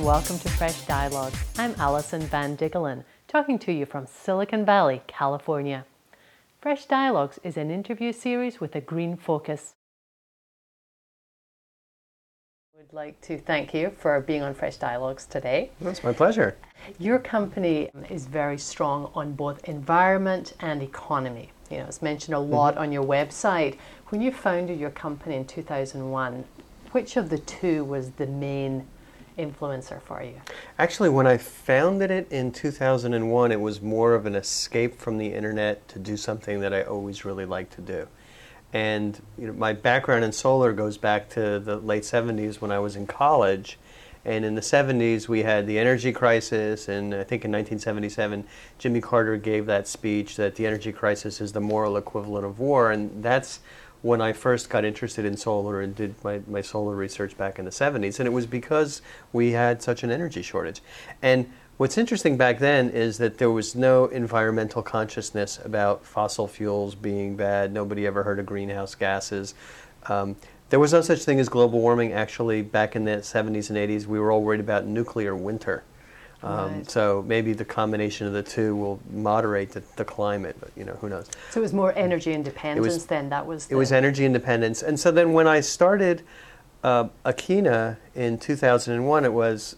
and welcome to Fresh Dialogues. I'm Alison Van Diggelen, talking to you from Silicon Valley, California. Fresh Dialogues is an interview series with a green focus. I would like to thank you for being on Fresh Dialogues today. That's my pleasure. Your company is very strong on both environment and economy. You know, it's mentioned a lot mm-hmm. on your website. When you founded your company in 2001, which of the two was the main influencer for you? Actually, when I founded it in 2001, it was more of an escape from the internet to do something that I always really liked to do. And you know, my background in solar goes back to the late 70s when I was in college. And in the 70s, we had the energy crisis, and I think in 1977, Jimmy Carter gave that speech that the energy crisis is the moral equivalent of war. And that's when I first got interested in solar and did my, my solar research back in the 70s. And it was because we had such an energy shortage. And what's interesting back then is that there was no environmental consciousness about fossil fuels being bad. Nobody ever heard of greenhouse gases. Um, there was no such thing as global warming. Actually, back in the 70s and 80s, we were all worried about nuclear winter. Um, right. So maybe the combination of the two will moderate the, the, climate, but you know who knows. So it was more energy independence was, then. That was. The... It was energy independence, and so then when I started uh, Akeena in 2001, it was,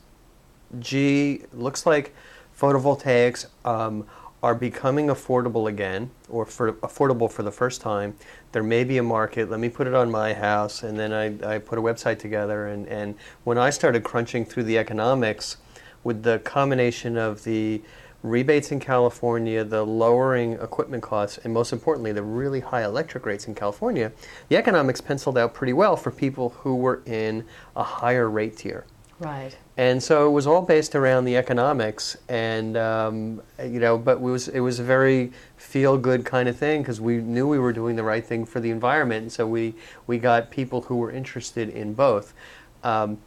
gee, looks like photovoltaics um, are becoming affordable again, or for, affordable for the first time. There may be a market. Let me put it on my house, and then I, I put a website together. And, and when I started crunching through the economics with the combination of the rebates in California, the lowering equipment costs, and most importantly, the really high electric rates in California, the economics penciled out pretty well for people who were in a higher rate tier. Right. And so it was all based around the economics, and um, you know, but it was it was a very feel good kind of thing because we knew we were doing the right thing for the environment, and so we we got people who were interested in both. Um,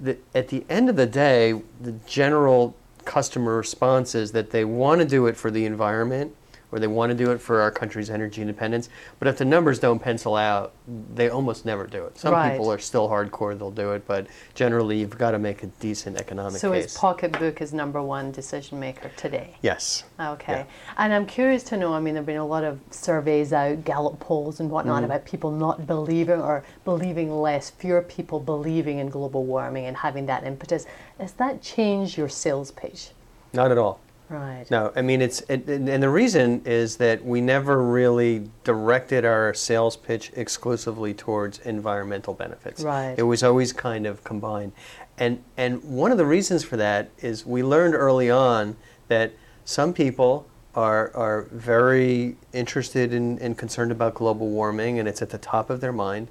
the, at the end of the day, the general customer response is that they want to do it for the environment or they want to do it for our country's energy independence. But if the numbers don't pencil out, they almost never do it. Some right. people are still hardcore; they'll do it, but generally, you've got to make a decent economic so case. So, is pocketbook is number one decision maker today? Yes. Okay. Yeah. And I'm curious to know. I mean, there've been a lot of surveys out, Gallup polls and whatnot mm-hmm. about people not believing or believing less, fewer people believing in global warming and having that impetus. Has that changed your sales pitch? Not at all. Right. No, I mean it's it, and the reason is that we never really directed our sales pitch exclusively towards environmental benefits. Right. It was always kind of combined. And and one of the reasons for that is we learned early on that some people are are very interested in and concerned about global warming and it's at the top of their mind.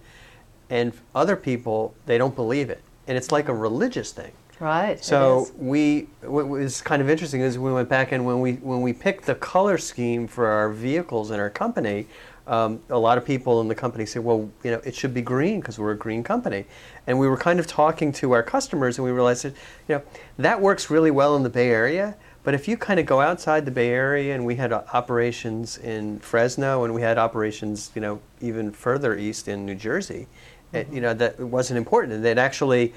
And other people they don't believe it. And it's like a religious thing. Right. So we what was kind of interesting is we went back and when we when we picked the color scheme for our vehicles in our company, um, a lot of people in the company said, well, you know, it should be green because we're a green company. And we were kind of talking to our customers and we realized that, you know, that works really well in the Bay Area. But if you kind of go outside the Bay Area, and we had operations in Fresno, and we had operations, you know, even further east in New Jersey, mm-hmm. it, you know, that wasn't important. And that actually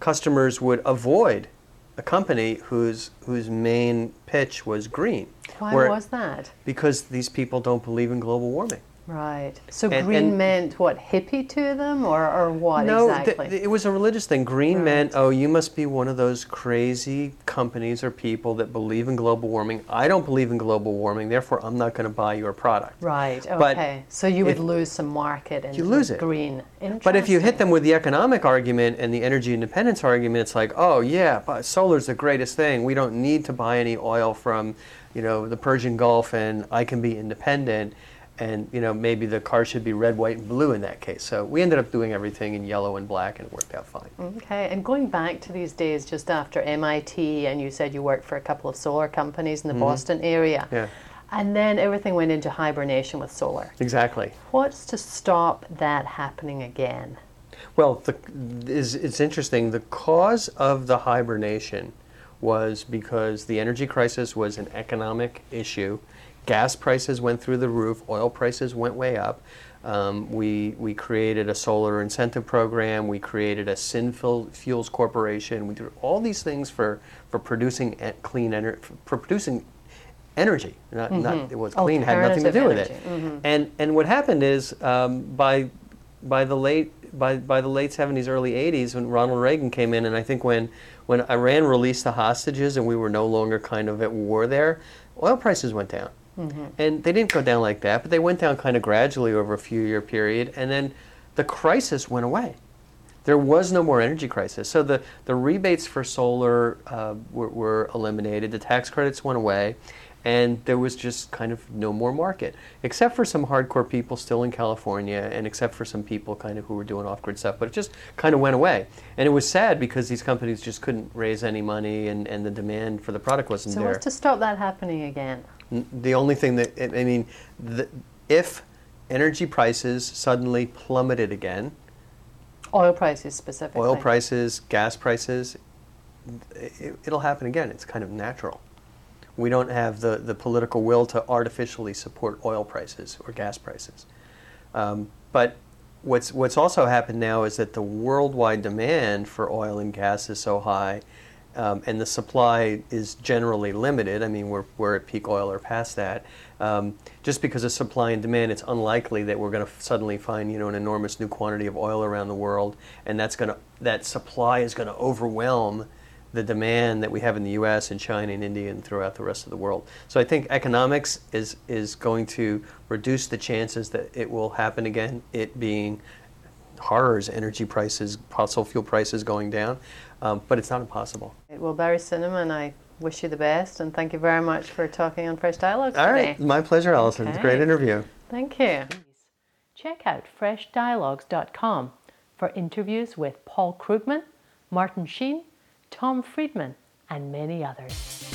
customers would avoid a company whose whose main pitch was green. Why where, was that? Because these people don't believe in global warming. Right. So and, green and meant what hippie to them, or, or what no, exactly? No, th- it was a religious thing. Green right. meant oh, you must be one of those crazy companies or people that believe in global warming. I don't believe in global warming, therefore I'm not going to buy your product. Right. Okay. But so you would if, lose some market and you lose it. green. But if you hit them with the economic argument and the energy independence argument, it's like oh yeah, but solar's the greatest thing. We don't need to buy any oil from you know the Persian Gulf, and I can be independent and you know maybe the car should be red, white, and blue in that case. So we ended up doing everything in yellow and black, and it worked out fine. Okay, and going back to these days just after MIT, and you said you worked for a couple of solar companies in the mm-hmm. Boston area. Yeah. And then everything went into hibernation with solar. Exactly. What's to stop that happening again? Well, the, is, it's interesting. The cause of the hibernation was because the energy crisis was an economic issue Gas prices went through the roof, oil prices went way up. Um, we, we created a solar incentive program. We created a Synfuels Fuels Corporation. We did all these things for, for producing clean energy, for producing energy. Not, not, it was clean, had nothing to do with Alternative it. energy. And, and what happened is um, by, by the late by, by the late 70s, early 80s, when Ronald Reagan came in, and I think when, when Iran released the hostages and we were no longer kind of at war there, oil prices went down. And they didn't go down like that, but they went down kind of gradually over a few year period, and then the crisis went away. There was no more energy crisis. So the, the rebates for solar uh, were, were eliminated, the tax credits went away, and there was just kind of no more market, except for some hardcore people still in California, and except for some people kind of who were doing off grid stuff. But it just kind of went away. And it was sad because these companies just couldn't raise any money, and, and the demand for the product wasn't So there. what's to stop that happening again? The only thing that, I I mean, the, if energy prices suddenly plummeted again, Oil prices specifically. oil prices, gas prices, it, it'll happen again. It's kind of natural. We don't have the, the political will to artificially support oil prices or gas prices. Um, but what's, what's also happened now is that the worldwide demand for oil and gas is so high, um, and the supply is generally limited. I mean, we're, we're at peak oil or past that. Um, just because of supply and demand, it's unlikely that we're going to suddenly find you know an enormous new quantity of oil around the world, and that's going to that supply is going to overwhelm the demand that we have in the U.S. and China and India and throughout the rest of the world. So I think economics is is going to reduce the chances that it will happen again. It being horrors, energy prices, fossil fuel prices going down, um, but it's not impossible. Well, Barry Cinnamon, I wish you the best and thank you very much for talking on Fresh Dialogues All today. right, my pleasure, Alison. It's a great interview. Thank you. Check out freshdialogues.com for interviews with Paul Krugman, Martin Sheen, Tom Friedman, and many others.